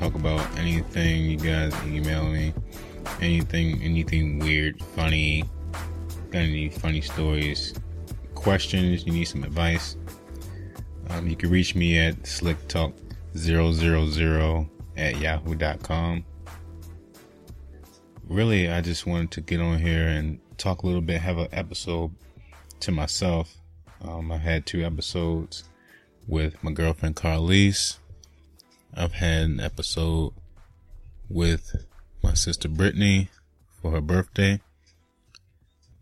talk about anything you guys email me, anything, anything weird, funny, got any funny stories, questions, you need some advice. Um, you can reach me at slicktalk000 at yahoo.com. Really, I just wanted to get on here and talk a little bit, have an episode to myself. Um, I've had two episodes with my girlfriend Carlise. I've had an episode with my sister Brittany for her birthday.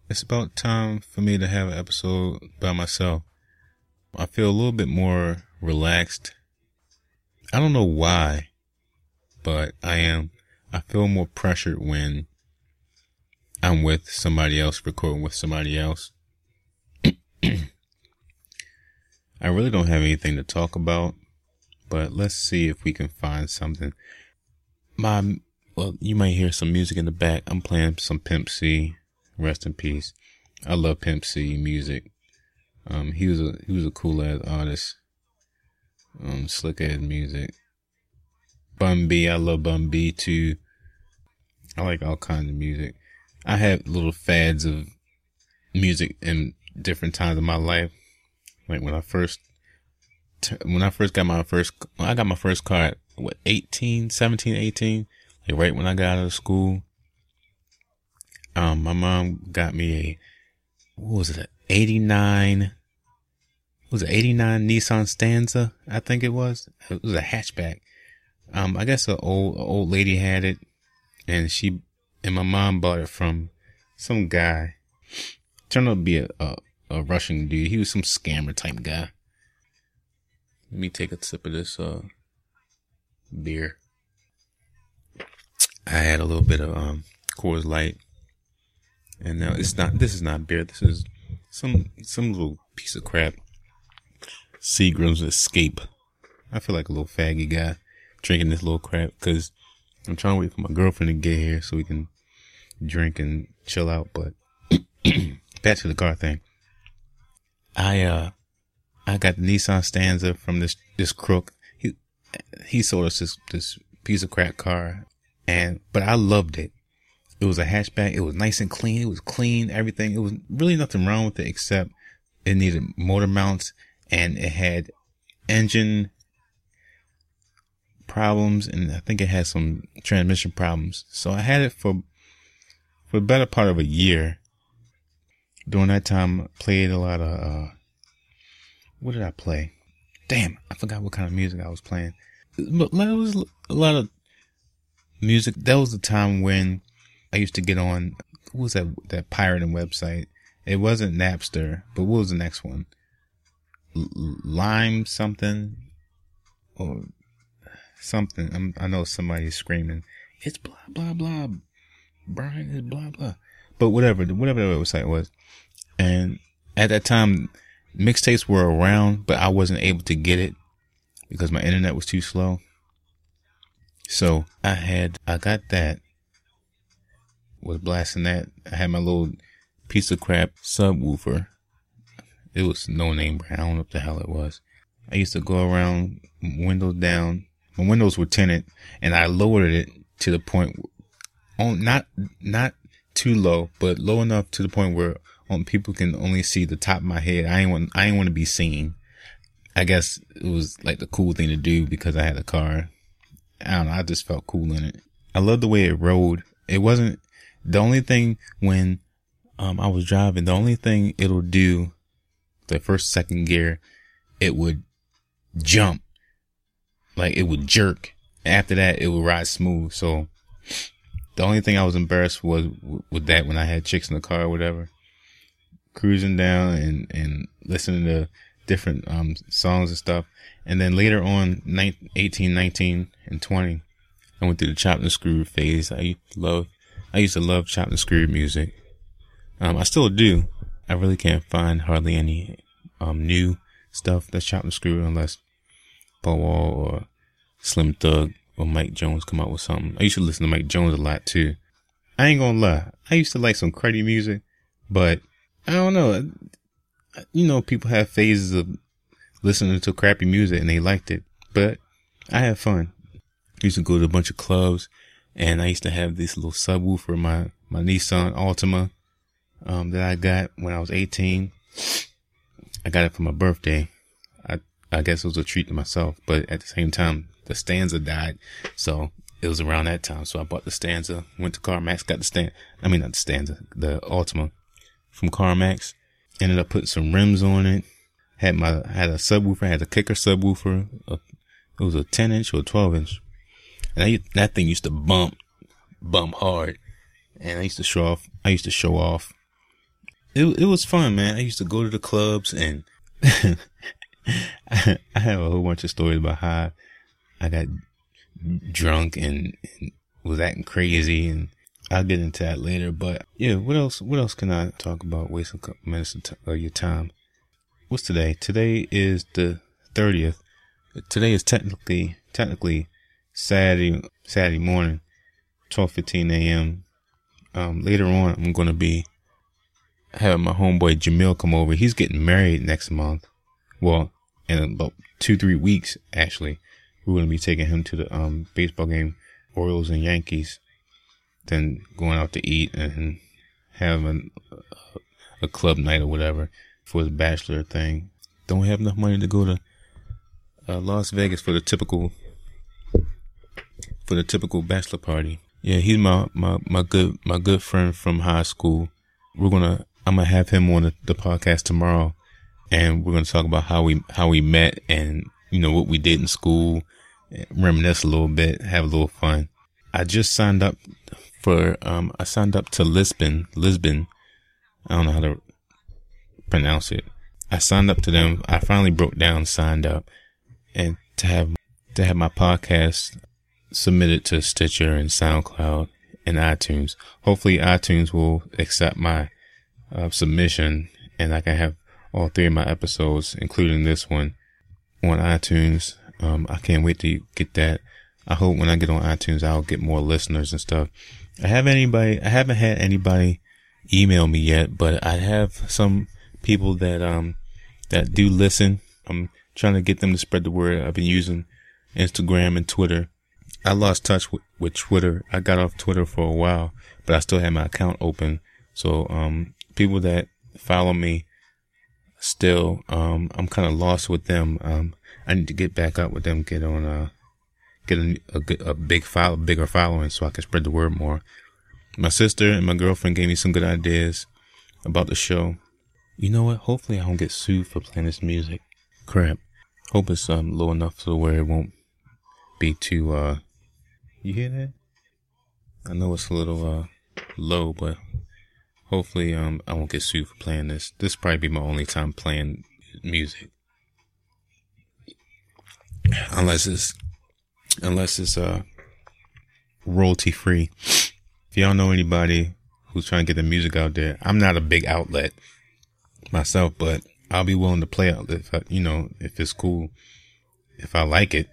It's about time for me to have an episode by myself. I feel a little bit more relaxed. I don't know why, but I am. I feel more pressured when I'm with somebody else, recording with somebody else. I really don't have anything to talk about, but let's see if we can find something. My, well, you might hear some music in the back. I'm playing some Pimp C. Rest in peace. I love Pimp C music. Um, he was a he was a cool ass artist. Um, slick ass music. Bun B, I love Bun B too. I like all kinds of music. I have little fads of music in different times of my life. Like when I first, when I first got my first, I got my first car at what, 18, 17, 18, like right when I got out of school. Um, my mom got me a, what was it, an 89, was it 89 Nissan Stanza? I think it was. It was a hatchback. Um, I guess an old, old lady had it and she, and my mom bought it from some guy. Turned out to be a, a, a Russian dude. He was some scammer type guy. Let me take a sip of this, uh, beer. I had a little bit of, um, Coors Light. And now it's not, this is not beer. This is some, some little piece of crap. Seagram's Escape. I feel like a little faggy guy drinking this little crap because I'm trying to wait for my girlfriend to get here so we can drink and chill out. But back to the car thing. I, uh, I got the Nissan Stanza from this, this crook. He, he sold us this, this piece of crap car and, but I loved it. It was a hatchback. It was nice and clean. It was clean, everything. It was really nothing wrong with it except it needed motor mounts and it had engine problems and I think it had some transmission problems. So I had it for for the better part of a year. During that time, I played a lot of uh what did I play? Damn, I forgot what kind of music I was playing. But it was a lot of music. That was the time when I used to get on what was that that pirating website? It wasn't Napster, but what was the next one? Lime something or something. I'm, i know somebody's screaming. It's blah blah blah. Brian is blah blah. But whatever, whatever the website was, and at that time, mixtapes were around, but I wasn't able to get it because my internet was too slow. So I had, I got that, was blasting that. I had my little piece of crap subwoofer. It was no name brand. I don't know what the hell it was. I used to go around windows down. My windows were tinted and I lowered it to the point on not, not too low, but low enough to the point where um, people can only see the top of my head. I ain't want, I ain't want to be seen. I guess it was like the cool thing to do because I had a car. I don't know. I just felt cool in it. I love the way it rode. It wasn't the only thing when, um, I was driving. The only thing it'll do, the first, second gear, it would jump. Like it would jerk. After that, it would ride smooth. So the only thing I was embarrassed was with that when I had chicks in the car or whatever, cruising down and, and listening to different, um, songs and stuff. And then later on, 19, 18, 19 and 20, I went through the chopped and screwed phase. I used to love, I used to love chopped and screwed music. Um, I still do. I really can't find hardly any, um, new stuff that's chopped and screwed unless Paul Wall or Slim Thug or Mike Jones come out with something. I used to listen to Mike Jones a lot too. I ain't gonna lie. I used to like some cruddy music, but I don't know. You know, people have phases of listening to crappy music and they liked it, but I had fun. I used to go to a bunch of clubs and I used to have this little subwoofer, my, my Nissan Altima, um, that I got when I was 18. I got it for my birthday. I, I guess it was a treat to myself, but at the same time, the Stanza died. So it was around that time. So I bought the Stanza, went to CarMax, got the stand, I mean, not the Stanza, the Altima from CarMax. Ended up putting some rims on it. Had my, had a subwoofer, had a kicker subwoofer. A, it was a 10 inch or 12 inch. And I, that thing used to bump, bump hard. And I used to show off, I used to show off. It, it was fun, man. I used to go to the clubs and I have a whole bunch of stories about how I got drunk and, and was acting crazy and I'll get into that later. But yeah, what else? What else can I talk about? Wasting a couple minutes of, t- of your time. What's today? Today is the thirtieth. Today is technically technically Saturday Saturday morning, twelve fifteen a.m. Um, later on, I'm gonna be having my homeboy Jamil come over. He's getting married next month. Well, in about two three weeks actually. We're gonna be taking him to the um baseball game, Orioles and Yankees then going out to eat and having a, a club night or whatever for his bachelor thing. Don't have enough money to go to uh, Las Vegas for the typical for the typical bachelor party. Yeah, he's my, my, my good my good friend from high school. We're gonna I'm gonna have him on the, the podcast tomorrow, and we're gonna talk about how we how we met and you know what we did in school, reminisce a little bit, have a little fun. I just signed up for um I signed up to Libsyn, Libsyn. I don't know how to pronounce it. I signed up to them. I finally broke down, signed up, and to have to have my podcast submitted to Stitcher and SoundCloud and iTunes. Hopefully, iTunes will accept my uh, submission, and I can have all three of my episodes, including this one, on iTunes. Um, I can't wait to get that. I hope when I get on iTunes, I'll get more listeners and stuff. I have anybody, I haven't had anybody email me yet, but I have some people that, um, that do listen. I'm trying to get them to spread the word. I've been using Instagram and Twitter. I lost touch with, with Twitter. I got off Twitter for a while, but I still have my account open. So, um, people that follow me still, um, I'm kind of lost with them. Um, I need to get back up with them, get on, uh, get a, a, a big file, bigger following so I can spread the word more. My sister and my girlfriend gave me some good ideas about the show. You know what? Hopefully I don't get sued for playing this music. Crap. Hope it's um low enough so where it won't be too uh you hear that? I know it's a little uh low, but hopefully um I won't get sued for playing this. This probably be my only time playing music. Unless it's unless it's uh royalty free. If y'all know anybody who's trying to get the music out there, I'm not a big outlet myself, but I'll be willing to play out if I, you know if it's cool. If I like it,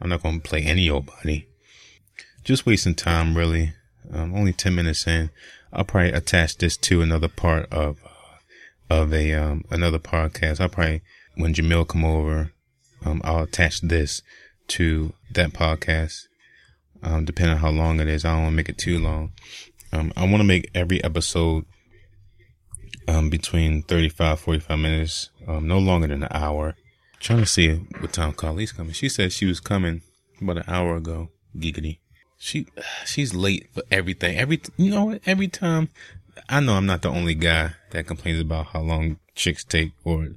I'm not gonna play any old body. Just wasting time, really. Um, only ten minutes in, I'll probably attach this to another part of uh, of a um another podcast. I'll probably when Jamil come over, um, I'll attach this to that podcast. Um, depending on how long it is, I don't want to make it too long. Um, I want to make every episode um, between 35, 45 minutes, um, no longer than an hour. I'm trying to see what time Carly's coming. She said she was coming about an hour ago. Giggity. She, she's late for everything. Every, you know? Every time, I know I'm not the only guy that complains about how long chicks take or,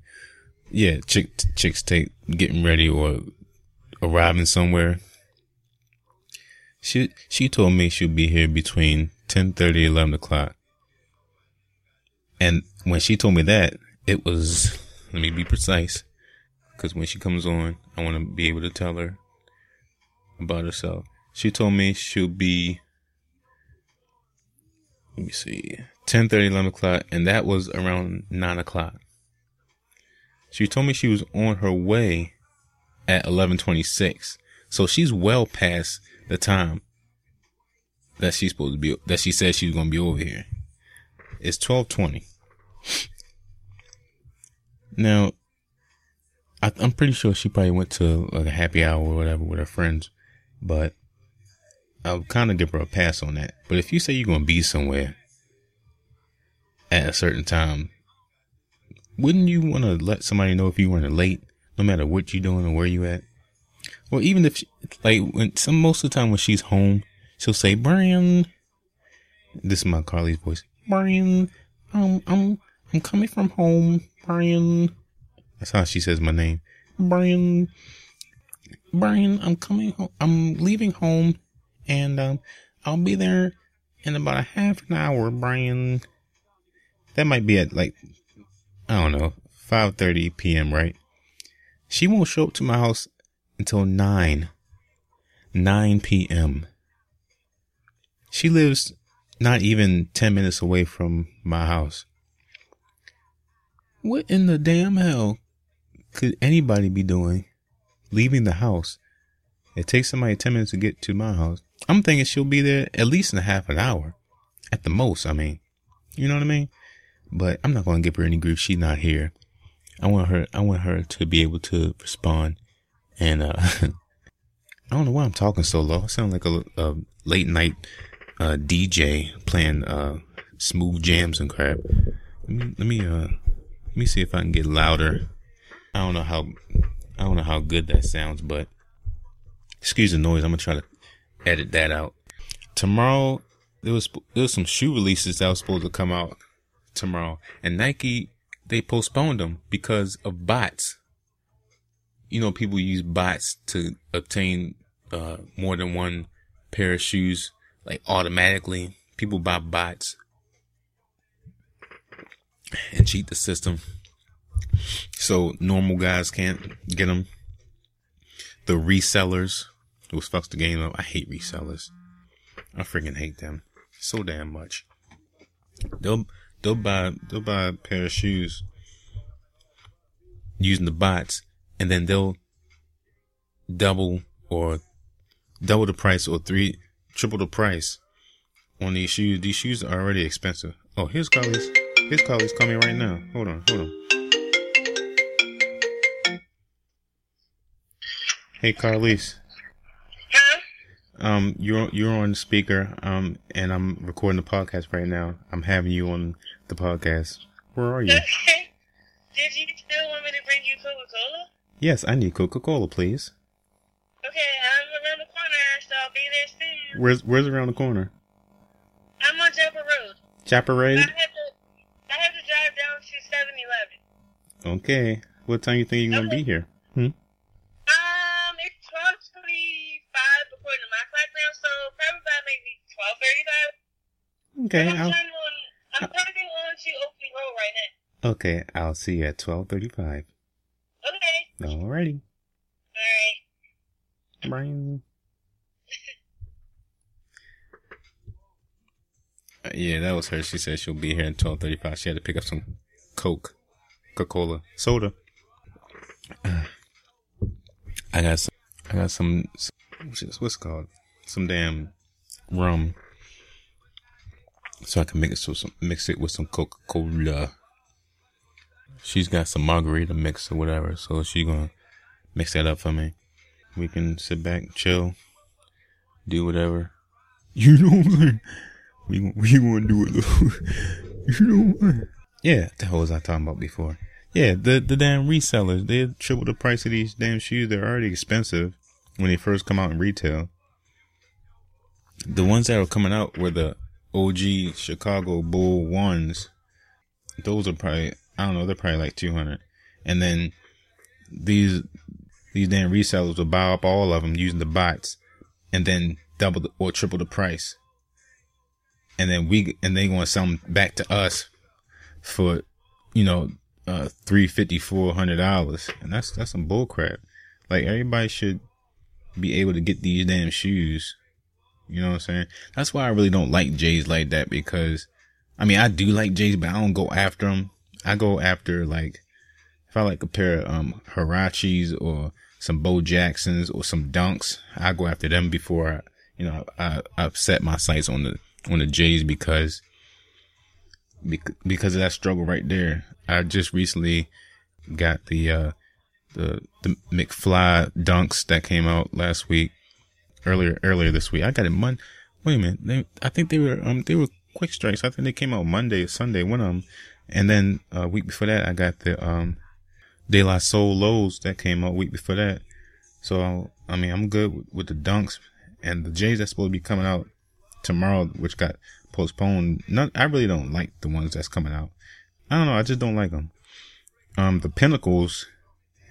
yeah, chick, chicks take getting ready or arriving somewhere. She she told me she'd be here between 10:30 11 o'clock. And when she told me that, it was let me be precise cuz when she comes on, I want to be able to tell her about herself. She told me she'll be let me see 10:30 11 o'clock and that was around 9 o'clock. She told me she was on her way at 1126. So she's well past the time that she's supposed to be that she said she was gonna be over here. It's twelve twenty. Now, I, I'm pretty sure she probably went to like a happy hour or whatever with her friends, but I'll kind of give her a pass on that. But if you say you're gonna be somewhere at a certain time, wouldn't you want to let somebody know if you weren't late, no matter what you're doing or where you're at? Well, even if she, like when some most of the time when she's home, she'll say, "Brian." This is my Carly's voice. Brian, um, I'm I'm coming from home, Brian. That's how she says my name, Brian. Brian, I'm coming home. I'm leaving home, and um, I'll be there in about a half an hour, Brian. That might be at like I don't know, 5:30 p.m., right? She won't show up to my house until 9 9 p.m. She lives not even 10 minutes away from my house. What in the damn hell could anybody be doing leaving the house? It takes somebody 10 minutes to get to my house. I'm thinking she'll be there at least in a half an hour. At the most, I mean. You know what I mean? But I'm not going to give her any grief. She's not here. I want her, I want her to be able to respond. And, uh, I don't know why I'm talking so low. I sound like a, a late night, uh, DJ playing, uh, smooth jams and crap. Let me, let me, uh, let me see if I can get louder. I don't know how, I don't know how good that sounds, but excuse the noise. I'm to try to edit that out. Tomorrow, there was, there was some shoe releases that was supposed to come out tomorrow. And Nike, they postponed them because of bots. You know, people use bots to obtain uh, more than one pair of shoes, like automatically. People buy bots and cheat the system. So normal guys can't get them. The resellers, which fucks the game up. I hate resellers. I freaking hate them so damn much. They'll they'll buy they'll buy a pair of shoes using the bots, and then they'll double or double the price or three triple the price on these shoes. These shoes are already expensive. Oh, here's Carly's. Here's Carly's coming right now. Hold on, hold on. Hey, Carly's. Um, you're you're on speaker. Um, and I'm recording the podcast right now. I'm having you on the podcast. Where are you? Okay. Did you still want me to bring you Coca Cola? Yes, I need Coca Cola, please. Okay, I'm around the corner, so I'll be there soon. Where's Where's around the corner? I'm on Jumper Road. Chopper I have to, I have to drive down to 7-Eleven. Okay. What time you think you're gonna be here? Hmm. Okay. I'm I'll, turning on. I'm turning on to Oakley Road right now. okay. I'll see you at twelve thirty-five. Okay. Alrighty. All right. Brian. Uh, yeah, that was her. She said she'll be here at twelve thirty-five. She had to pick up some Coke, Coca-Cola, soda. I got some. I got some. What's it called? Some damn rum. So I can mix it with some, mix it with some Coca-Cola. She's got some margarita mix or whatever, so she gonna mix that up for me. We can sit back, chill, do whatever. You know what I'm saying? We we want to do it though. you know what? Yeah, the hell was I talking about before? Yeah, the the damn resellers they triple the price of these damn shoes. They're already expensive when they first come out in retail. The ones that are coming out were the OG Chicago Bull ones. Those are probably I don't know. They're probably like two hundred, and then these these damn resellers will buy up all of them using the bots, and then double the, or triple the price. And then we and they gonna sell them back to us for, you know, uh, three fifty, four hundred dollars, and that's that's some bull crap. Like everybody should be able to get these damn shoes. You know what I'm saying? That's why I really don't like Jays like that because, I mean, I do like Jays, but I don't go after them. I go after like, if I like a pair of um or some Bo Jacksons or some Dunks, I go after them before I, you know, I, I've set my sights on the, on the Jays because, because of that struggle right there. I just recently got the, uh, the, the McFly dunks that came out last week, earlier, earlier this week. I got it Monday. Wait a minute. They, I think they were, um, they were quick strikes. I think they came out Monday or Sunday, one of them. And then a uh, week before that, I got the, um, De La Soul Lows that came out week before that. So, I mean, I'm good with, with the dunks and the Jays that's supposed to be coming out tomorrow, which got postponed. Not, I really don't like the ones that's coming out. I don't know. I just don't like them. Um, the Pinnacles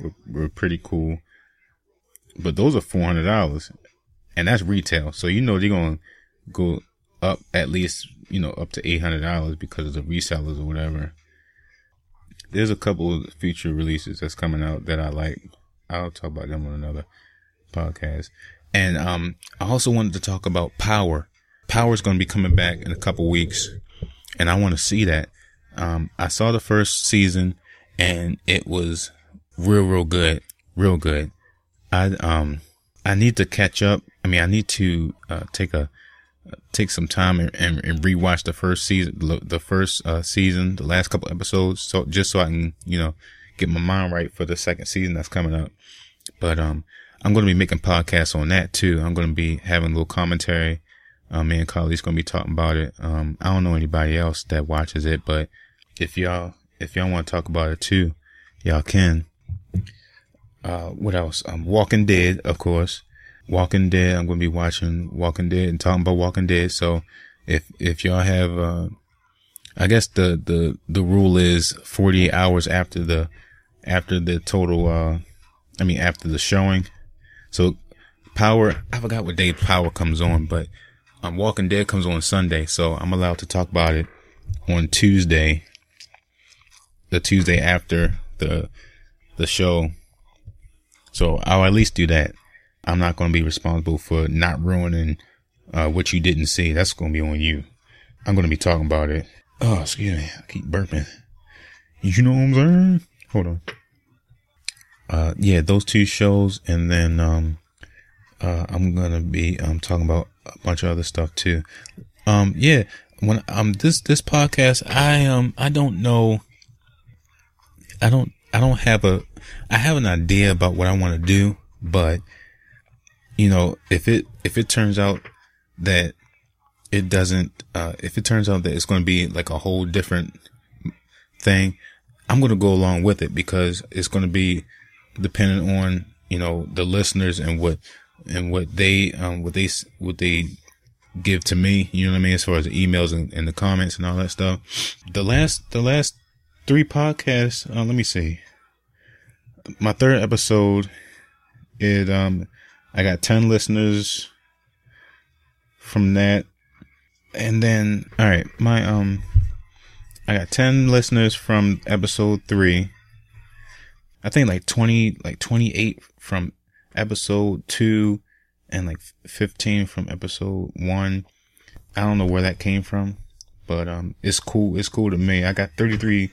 were, were pretty cool, but those are four hundred dollars, and that's retail. So you know they're gonna go up at least you know up to eight hundred dollars because of the resellers or whatever. There's a couple of future releases that's coming out that I like. I'll talk about them on another podcast. And um, I also wanted to talk about Power. Power is going to be coming back in a couple weeks, and I want to see that. Um, I saw the first season, and it was real, real good, real good. I um, I need to catch up. I mean, I need to uh, take a take some time and, and, and rewatch the first season, the first uh, season, the last couple episodes, so just so I can, you know, get my mind right for the second season that's coming up. But um, I'm going to be making podcasts on that too. I'm going to be having a little commentary. Um, me and Carly's going to be talking about it. Um, I don't know anybody else that watches it, but if y'all, if y'all want to talk about it too, y'all can. Uh, what else? Um, Walking Dead, of course. Walking Dead. I'm going to be watching Walking Dead and talking about Walking Dead. So if, if y'all have, uh, I guess the, the, the rule is 48 hours after the, after the total, uh, I mean, after the showing. So Power, I forgot what day Power comes on, but, um, Walking Dead comes on Sunday. So I'm allowed to talk about it on Tuesday, the Tuesday after the, the show. So I'll at least do that. I'm not going to be responsible for not ruining uh, what you didn't see. That's going to be on you. I'm going to be talking about it. Oh, excuse me. I keep burping. You know what I'm saying? Hold on. Uh, yeah, those two shows, and then um, uh, I'm gonna be um talking about a bunch of other stuff too. Um, yeah, when um this this podcast, I um I don't know. I don't I don't have a I have an idea about what I want to do, but you know, if it, if it turns out that it doesn't, uh, if it turns out that it's going to be like a whole different thing, I'm going to go along with it because it's going to be dependent on, you know, the listeners and what, and what they, um, what they, what they give to me, you know what I mean? As far as the emails and, and the comments and all that stuff. The last, the last three podcasts, uh, let me see. My third episode, it, um, I got 10 listeners from that. And then, all right, my, um, I got 10 listeners from episode three. I think like 20, like 28 from episode two and like 15 from episode one. I don't know where that came from, but, um, it's cool. It's cool to me. I got 33,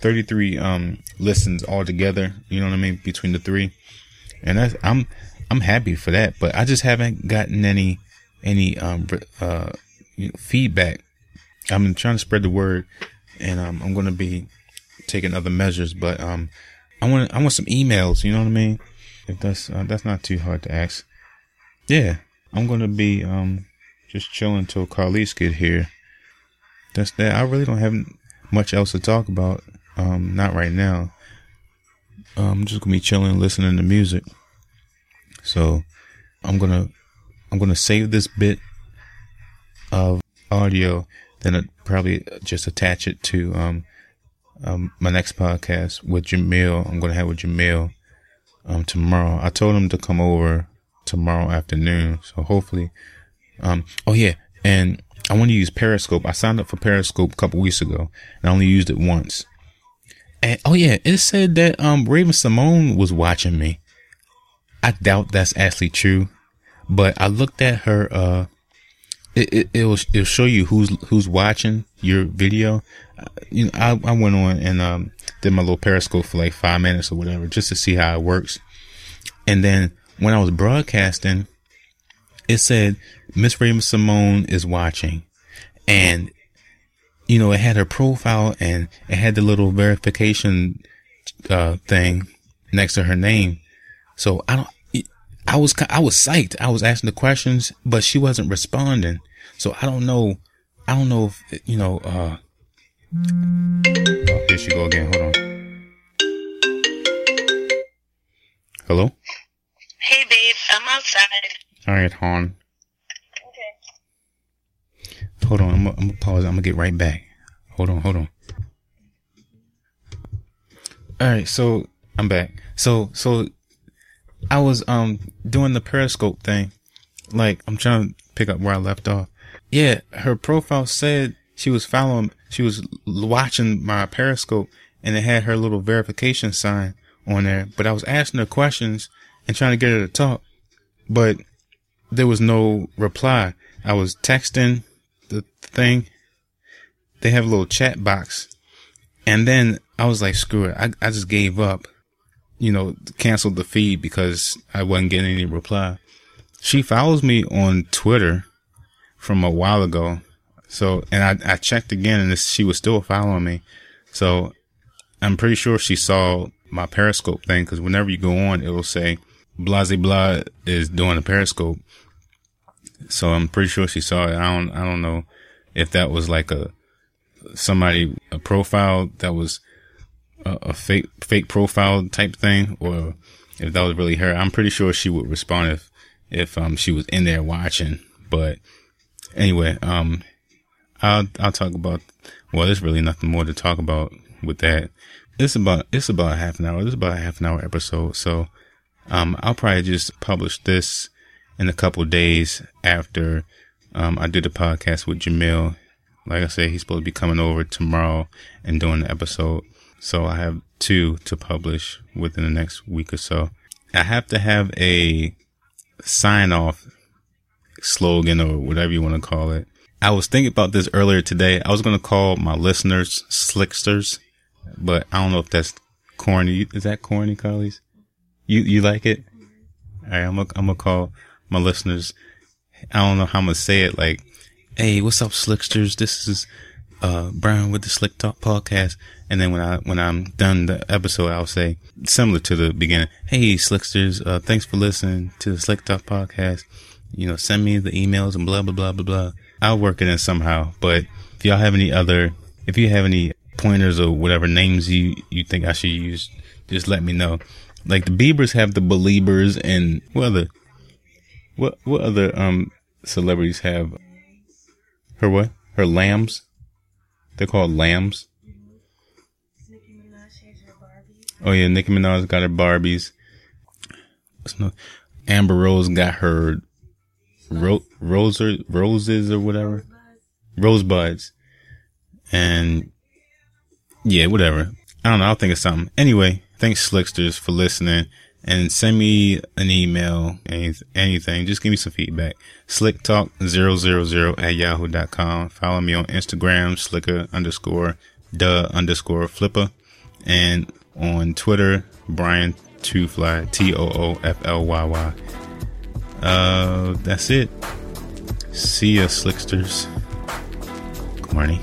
33, um, listens all together. You know what I mean? Between the three. And I'm, I'm happy for that, but I just haven't gotten any any um uh you know, feedback. I'm trying to spread the word, and um, I'm going to be taking other measures. But um, I want I want some emails. You know what I mean? If that's uh, that's not too hard to ask. Yeah, I'm going to be um just chilling till Carlise get here. That's that. I really don't have much else to talk about. Um, not right now. Um, I'm just gonna be chilling, listening to music. So I'm gonna I'm gonna save this bit of audio, then I'd probably just attach it to um, um, my next podcast with Jamil. I'm gonna have with Jamil um, tomorrow. I told him to come over tomorrow afternoon, so hopefully. Um, oh yeah, and I want to use Periscope. I signed up for Periscope a couple weeks ago, and I only used it once. And oh yeah, it said that um Raven-Symoné was watching me. I doubt that's actually true, but I looked at her, uh, it, it, it'll, it'll show you who's, who's watching your video. Uh, you know, I, I went on and, um, did my little periscope for like five minutes or whatever, just to see how it works. And then when I was broadcasting, it said Miss Raven-Symoné is watching, and you know it had her profile and it had the little verification uh, thing next to her name. So I don't. I was I was psyched. I was asking the questions, but she wasn't responding. So I don't know. I don't know if you know. uh oh, Here she go again. Hold on. Hello. Hey, babe. I'm outside. All right, hon. Hold on. I'm I'm gonna pause. I'm gonna get right back. Hold on. Hold on. All right. So I'm back. So so I was um doing the Periscope thing. Like I'm trying to pick up where I left off. Yeah, her profile said she was following, she was watching my Periscope, and it had her little verification sign on there. But I was asking her questions and trying to get her to talk, but there was no reply. I was texting the thing. They have a little chat box, and then I was like, screw it. I I just gave up you know, canceled the feed because I wasn't getting any reply. She follows me on Twitter from a while ago. So, and I, I checked again and she was still following me. So I'm pretty sure she saw my Periscope thing because whenever you go on, it will say Blase Blah is doing a Periscope. So I'm pretty sure she saw it. I don't, I don't know if that was like a, somebody, a profile that was a, a fake fake profile type thing, or if that was really her. I'm pretty sure she would respond if if um she was in there watching. But anyway, um, I'll I'll talk about. Well, there's really nothing more to talk about with that. It's about it's about a half an hour. Is about a half an hour episode. So, um, I'll probably just publish this in a couple days after um I do the podcast with Jamil. Like I said, he's supposed to be coming over tomorrow and doing the episode. So I have two to publish within the next week or so. I have to have a sign off slogan or whatever you want to call it. I was thinking about this earlier today. I was going to call my listeners slicksters, but I don't know if that's corny. Is that corny, Carly's? You, you like it? All right. I'm going to, I'm going to call my listeners. I don't know how I'm to say it. Like, Hey, what's up, slicksters? This is uh, Brian with the Slick Talk podcast. And then when I, when I'm done the episode, I'll say similar to the beginning. Hey, Slicksters, uh, thanks for listening to the Slick Talk podcast. You know, send me the emails and blah, blah, blah, blah, blah. I'll work it in somehow. But if y'all have any other, if you have any pointers or whatever names you, you think I should use, just let me know. Like the Biebers have the Beliebers and well other, what, what other, um, celebrities have her what? Her lambs? They're called lambs. Oh yeah, Nicki Minaj got her Barbies. Amber Rose got her ro- roses, roses or whatever, rosebuds, and yeah, whatever. I don't know. I'll think of something. Anyway, thanks Slicksters for listening and send me an email, any, anything. Just give me some feedback. Slicktalk000 at yahoo.com. Follow me on Instagram, slicker underscore duh underscore flipper. And on Twitter, Brian Toofly, T O O F L Y Y. Uh, that's it. See ya, Slicksters. Good morning.